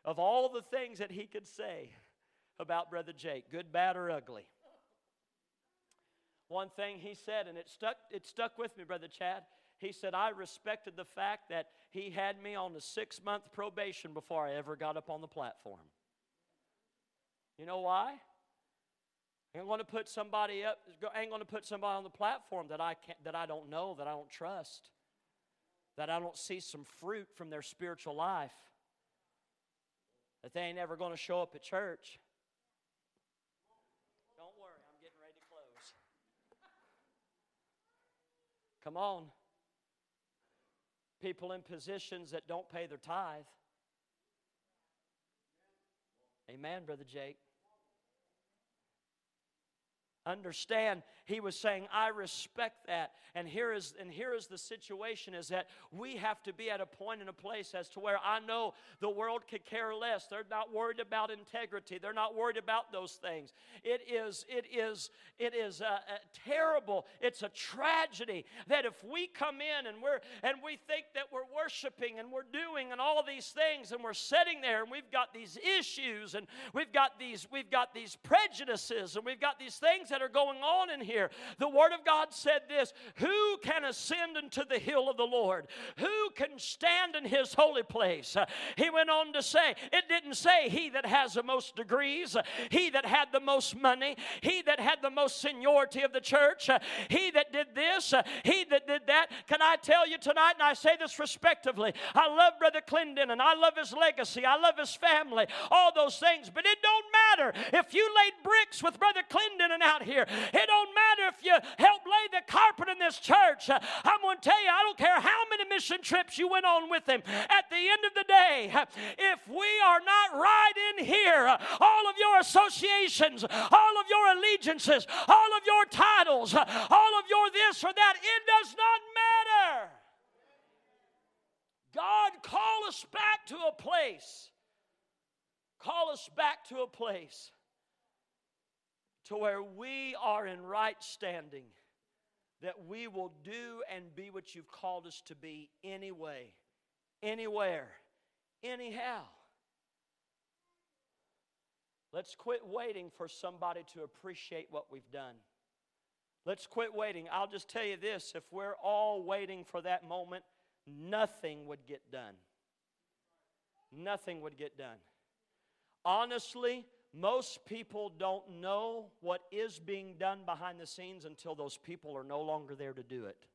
of all the things that he could say about Brother Jake, good, bad, or ugly. One thing he said, and it stuck, it stuck with me, Brother Chad. He said, I respected the fact that he had me on a six month probation before I ever got up on the platform. You know why? I ain't going to put somebody up. I ain't going to put somebody on the platform that I can't, that I don't know, that I don't trust, that I don't see some fruit from their spiritual life, that they ain't ever going to show up at church. Don't worry, I'm getting ready to close. Come on people in positions that don't pay their tithe. Amen, Brother Jake. Understand he was saying, I respect that. And here is and here is the situation is that we have to be at a point in a place as to where I know the world could care less. They're not worried about integrity. They're not worried about those things. It is, it is, it is a, a terrible, it's a tragedy that if we come in and we're and we think that we're worshiping and we're doing and all these things and we're sitting there and we've got these issues and we've got these, we've got these prejudices and we've got these things that are going on in here here. The Word of God said this Who can ascend into the hill of the Lord? Who can stand in His holy place? He went on to say, It didn't say he that has the most degrees, he that had the most money, he that had the most seniority of the church, he that did this, he that did that. Can I tell you tonight, and I say this respectively, I love Brother Clinton and I love his legacy, I love his family, all those things, but it don't matter if you laid bricks with Brother Clinton and out here. It don't matter if you help lay the carpet in this church. I'm going to tell you, I don't care how many mission trips you went on with him. At the end of the day, if we are not right in here, all of your associations, all of your allegiances, all of your titles, all of your this or that, it does not matter. God, call us back to a place. Call us back to a place to where we are in right standing, that we will do and be what you've called us to be anyway, anywhere, anyhow. Let's quit waiting for somebody to appreciate what we've done. Let's quit waiting. I'll just tell you this if we're all waiting for that moment, nothing would get done. Nothing would get done. Honestly, most people don't know what is being done behind the scenes until those people are no longer there to do it.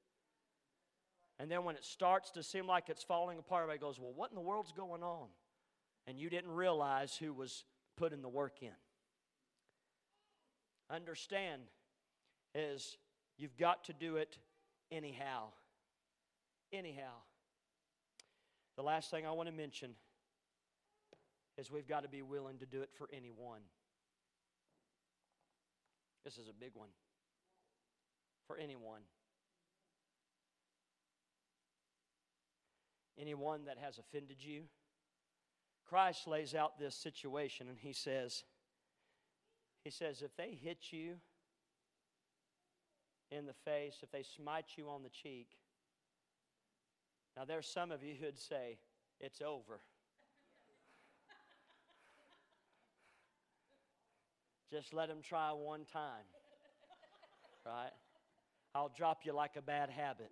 And then when it starts to seem like it's falling apart, everybody goes, Well, what in the world's going on? And you didn't realize who was putting the work in. Understand is you've got to do it anyhow. Anyhow. The last thing I want to mention is we've got to be willing to do it for anyone. This is a big one. For anyone. Anyone that has offended you. Christ lays out this situation and he says, He says, if they hit you in the face, if they smite you on the cheek, now there's some of you who'd say, It's over. Just let them try one time. Right? I'll drop you like a bad habit.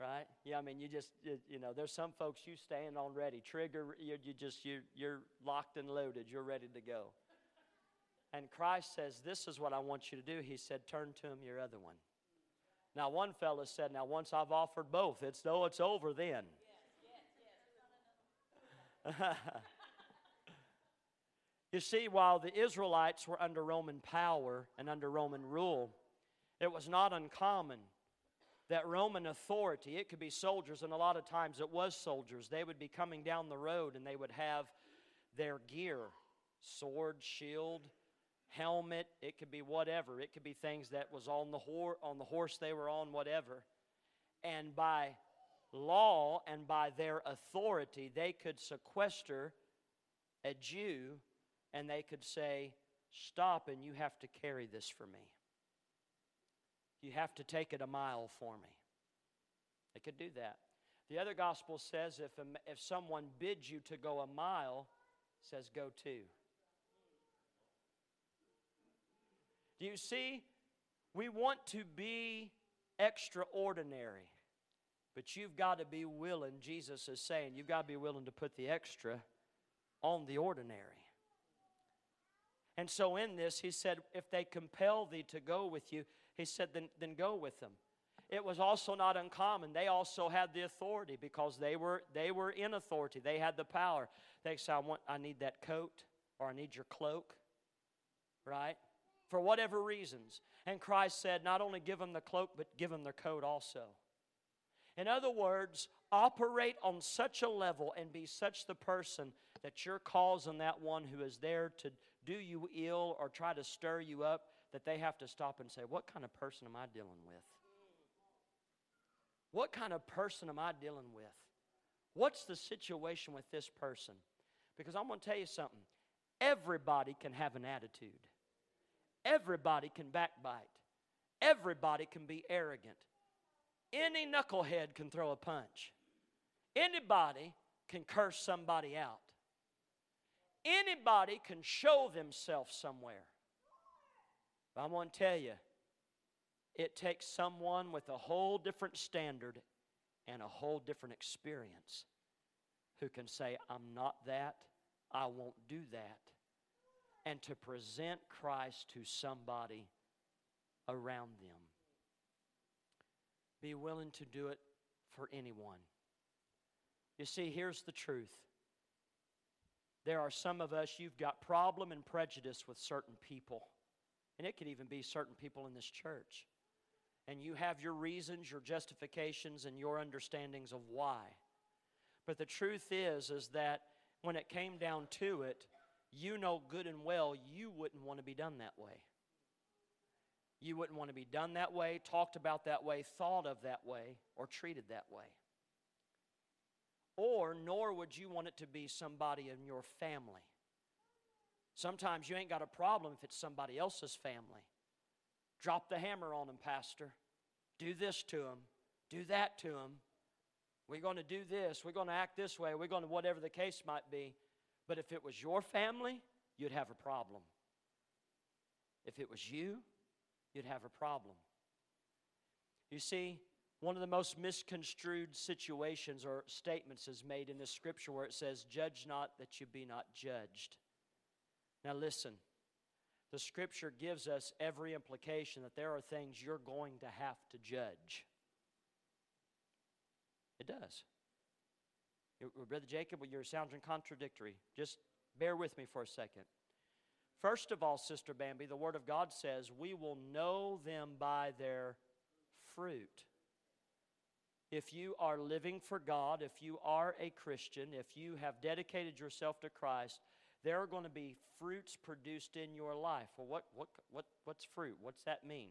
Right? Yeah, I mean, you just, you, know, there's some folks you stand on ready. Trigger, you, you just, you, you're locked and loaded. You're ready to go. And Christ says, This is what I want you to do. He said, Turn to him your other one. Now, one fellow said, Now, once I've offered both, it's though it's over then. Yes, yes, yes. You see, while the Israelites were under Roman power and under Roman rule, it was not uncommon that Roman authority, it could be soldiers, and a lot of times it was soldiers, they would be coming down the road and they would have their gear sword, shield, helmet, it could be whatever. It could be things that was on the, hor- on the horse they were on, whatever. And by law and by their authority, they could sequester a Jew and they could say, Stop and you have to carry this for me. You have to take it a mile for me. They could do that. The other gospel says if, if someone bids you to go a mile, says go two. Do you see? We want to be extraordinary, but you've got to be willing, Jesus is saying, you've got to be willing to put the extra on the ordinary. And so, in this, he said, If they compel thee to go with you, he said, then, then go with them. It was also not uncommon. They also had the authority because they were, they were in authority. They had the power. They said, I, want, I need that coat or I need your cloak, right? For whatever reasons. And Christ said, not only give them the cloak, but give them their coat also. In other words, operate on such a level and be such the person that you're causing that one who is there to do you ill or try to stir you up that they have to stop and say, What kind of person am I dealing with? What kind of person am I dealing with? What's the situation with this person? Because I'm going to tell you something. Everybody can have an attitude. Everybody can backbite. Everybody can be arrogant. Any knucklehead can throw a punch. Anybody can curse somebody out. Anybody can show themselves somewhere. But I'm going to tell you, it takes someone with a whole different standard and a whole different experience who can say, I'm not that, I won't do that, and to present Christ to somebody around them. Be willing to do it for anyone. You see, here's the truth there are some of us, you've got problem and prejudice with certain people. And it could even be certain people in this church. And you have your reasons, your justifications, and your understandings of why. But the truth is, is that when it came down to it, you know good and well you wouldn't want to be done that way. You wouldn't want to be done that way, talked about that way, thought of that way, or treated that way. Or, nor would you want it to be somebody in your family. Sometimes you ain't got a problem if it's somebody else's family. Drop the hammer on them, Pastor. Do this to them. Do that to them. We're going to do this. We're going to act this way. We're going to, whatever the case might be. But if it was your family, you'd have a problem. If it was you, you'd have a problem. You see, one of the most misconstrued situations or statements is made in this scripture where it says, Judge not that you be not judged. Now, listen, the scripture gives us every implication that there are things you're going to have to judge. It does. Brother Jacob, you're sounding contradictory. Just bear with me for a second. First of all, Sister Bambi, the Word of God says, We will know them by their fruit. If you are living for God, if you are a Christian, if you have dedicated yourself to Christ, there are going to be fruits produced in your life. Well, what, what, what, what's fruit? What's that mean?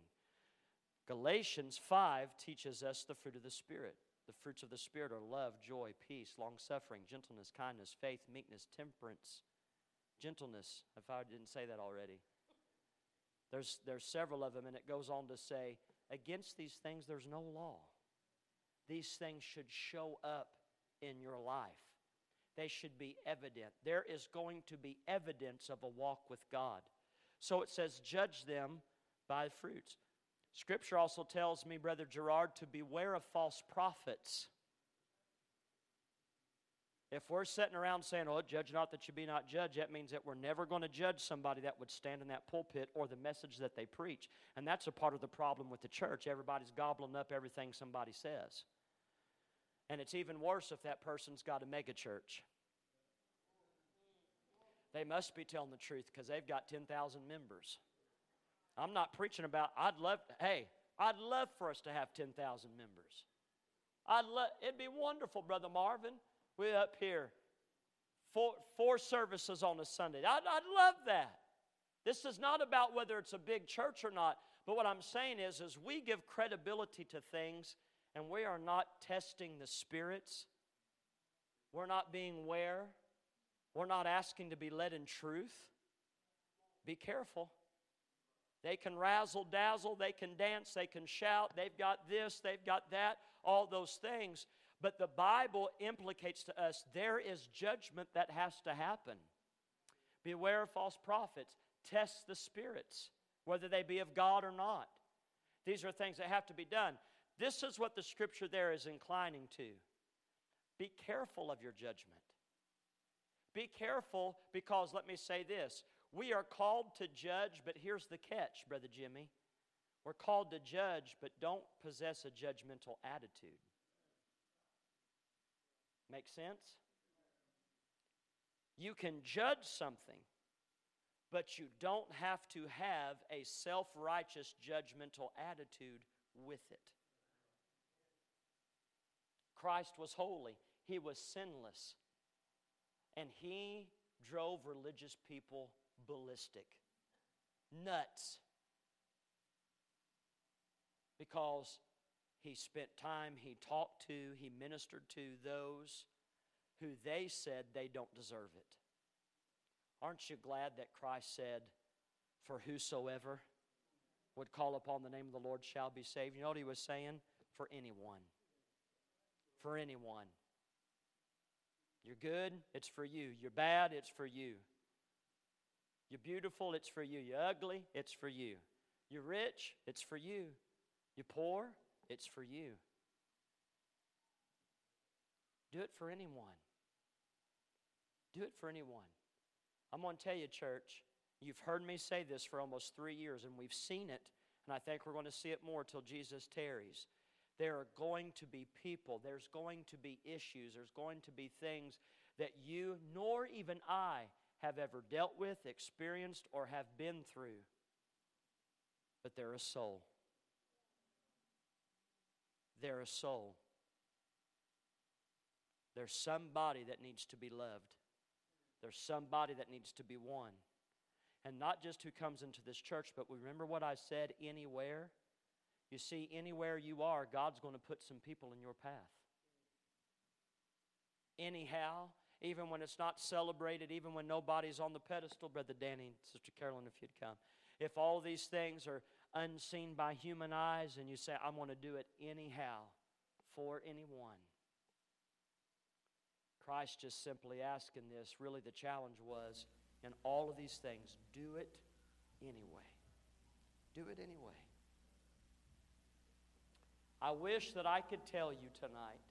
Galatians 5 teaches us the fruit of the Spirit. The fruits of the Spirit are love, joy, peace, long suffering, gentleness, kindness, faith, meekness, temperance. Gentleness, if I didn't say that already. There's, there's several of them, and it goes on to say, against these things there's no law. These things should show up in your life. They should be evident. There is going to be evidence of a walk with God. So it says, judge them by fruits. Scripture also tells me, Brother Gerard, to beware of false prophets. If we're sitting around saying, Oh, judge not that you be not judged, that means that we're never going to judge somebody that would stand in that pulpit or the message that they preach. And that's a part of the problem with the church. Everybody's gobbling up everything somebody says. And it's even worse if that person's got a mega church. They must be telling the truth because they've got 10,000 members. I'm not preaching about, I'd love, hey, I'd love for us to have 10,000 members. I'd it'd be wonderful, Brother Marvin. We're up here, four, four services on a Sunday. I'd, I'd love that. This is not about whether it's a big church or not, but what I'm saying is, is we give credibility to things and we are not testing the spirits. We're not being where. We're not asking to be led in truth. Be careful. They can razzle dazzle, they can dance, they can shout, they've got this, they've got that, all those things. But the Bible implicates to us there is judgment that has to happen. Beware of false prophets, test the spirits, whether they be of God or not. These are things that have to be done. This is what the scripture there is inclining to. Be careful of your judgment. Be careful because, let me say this we are called to judge, but here's the catch, Brother Jimmy. We're called to judge, but don't possess a judgmental attitude. Make sense? You can judge something, but you don't have to have a self righteous judgmental attitude with it. Christ was holy, he was sinless, and he drove religious people ballistic, nuts, because he spent time, he talked to, he ministered to those who they said they don't deserve it. Aren't you glad that Christ said, For whosoever would call upon the name of the Lord shall be saved? You know what he was saying? For anyone. For anyone. You're good, it's for you. You're bad, it's for you. You're beautiful, it's for you. You're ugly, it's for you. You're rich, it's for you. You're poor, it's for you. Do it for anyone. Do it for anyone. I'm going to tell you, church, you've heard me say this for almost three years, and we've seen it, and I think we're going to see it more till Jesus tarries. There are going to be people, there's going to be issues, there's going to be things that you nor even I have ever dealt with, experienced, or have been through. but they're a soul. They're a soul. There's somebody that needs to be loved. There's somebody that needs to be won. And not just who comes into this church, but remember what I said anywhere? You see, anywhere you are, God's going to put some people in your path. Anyhow, even when it's not celebrated, even when nobody's on the pedestal, Brother Danny, Sister Carolyn, if you'd come. If all these things are unseen by human eyes and you say, I'm going to do it anyhow for anyone. Christ just simply asking this, really the challenge was in all of these things, do it anyway. Do it anyway. I wish that I could tell you tonight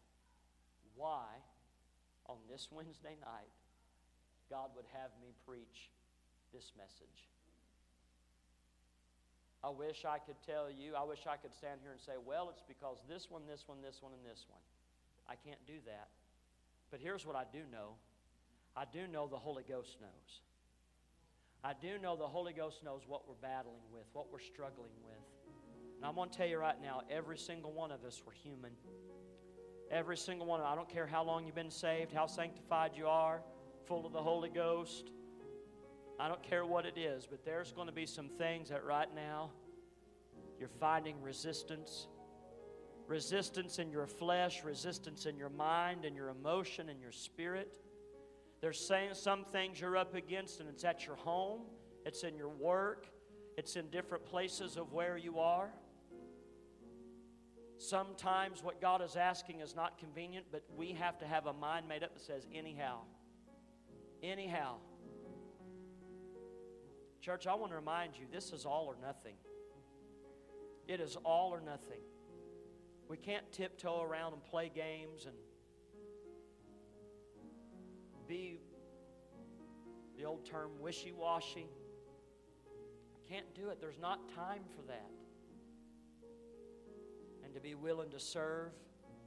why on this Wednesday night God would have me preach this message. I wish I could tell you, I wish I could stand here and say, well, it's because this one, this one, this one, and this one. I can't do that. But here's what I do know I do know the Holy Ghost knows. I do know the Holy Ghost knows what we're battling with, what we're struggling with. And I'm going to tell you right now every single one of us, we're human. Every single one. I don't care how long you've been saved, how sanctified you are, full of the Holy Ghost. I don't care what it is, but there's going to be some things that right now you're finding resistance. Resistance in your flesh, resistance in your mind and your emotion and your spirit. There's saying some things you're up against, and it's at your home, it's in your work, it's in different places of where you are. Sometimes what God is asking is not convenient, but we have to have a mind made up that says, anyhow. Anyhow. Church, I want to remind you this is all or nothing. It is all or nothing. We can't tiptoe around and play games and be the old term wishy washy. Can't do it. There's not time for that. To be willing to serve,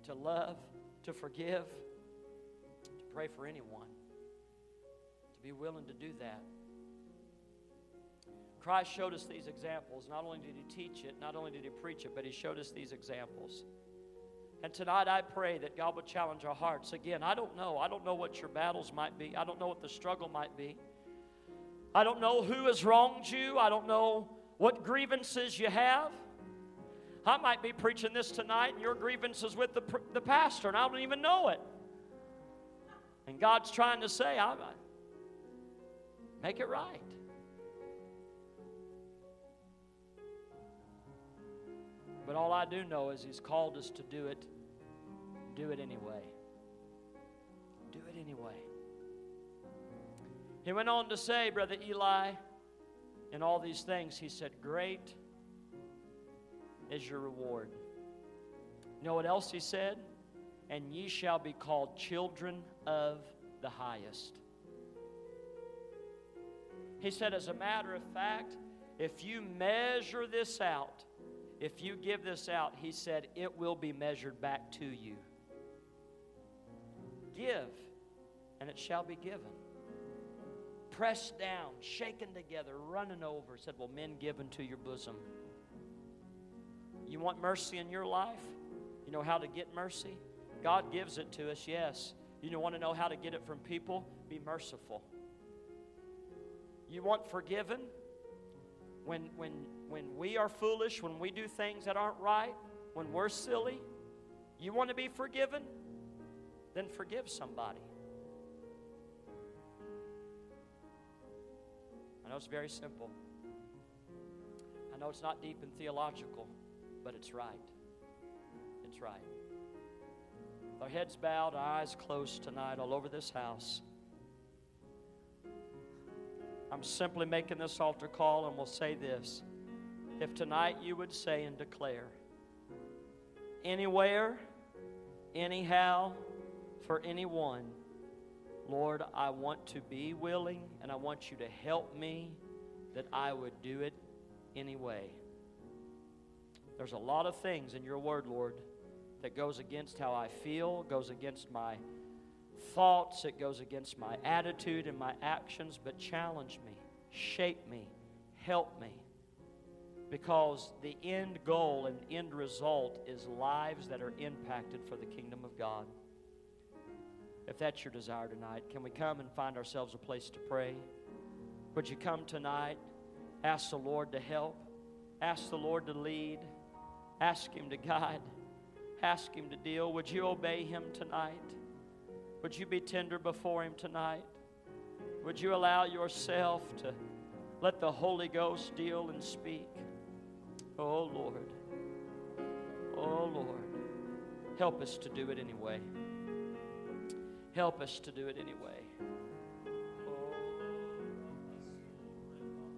to love, to forgive, to pray for anyone, to be willing to do that. Christ showed us these examples. Not only did he teach it, not only did he preach it, but he showed us these examples. And tonight I pray that God would challenge our hearts. Again, I don't know. I don't know what your battles might be. I don't know what the struggle might be. I don't know who has wronged you. I don't know what grievances you have. I might be preaching this tonight, and your grievance is with the, the pastor, and I don't even know it. And God's trying to say, I, make it right. But all I do know is He's called us to do it. Do it anyway. Do it anyway. He went on to say, Brother Eli, in all these things, he said, Great is your reward. You know what else he said? And ye shall be called children of the highest. He said, as a matter of fact, if you measure this out, if you give this out, he said, it will be measured back to you. Give, and it shall be given. Pressed down, shaken together, running over. Said, Well, men give into your bosom. You want mercy in your life? You know how to get mercy? God gives it to us, yes. You want to know how to get it from people? Be merciful. You want forgiven? When, when when we are foolish, when we do things that aren't right, when we're silly, you want to be forgiven? Then forgive somebody. I know it's very simple. I know it's not deep and theological, but it's right. It's right. With our heads bowed, our eyes closed tonight all over this house. I'm simply making this altar call and we'll say this. If tonight you would say and declare, anywhere, anyhow, for anyone, Lord, I want to be willing and I want you to help me that I would do it anyway. There's a lot of things in your word, Lord, that goes against how I feel, goes against my thoughts, it goes against my attitude and my actions, but challenge me, shape me, help me because the end goal and end result is lives that are impacted for the kingdom of God. If that's your desire tonight, can we come and find ourselves a place to pray? Would you come tonight? Ask the Lord to help, ask the Lord to lead, ask Him to guide, ask Him to deal. Would you obey Him tonight? Would you be tender before Him tonight? Would you allow yourself to let the Holy Ghost deal and speak? Oh Lord, oh Lord, help us to do it anyway. Help us to do it anyway.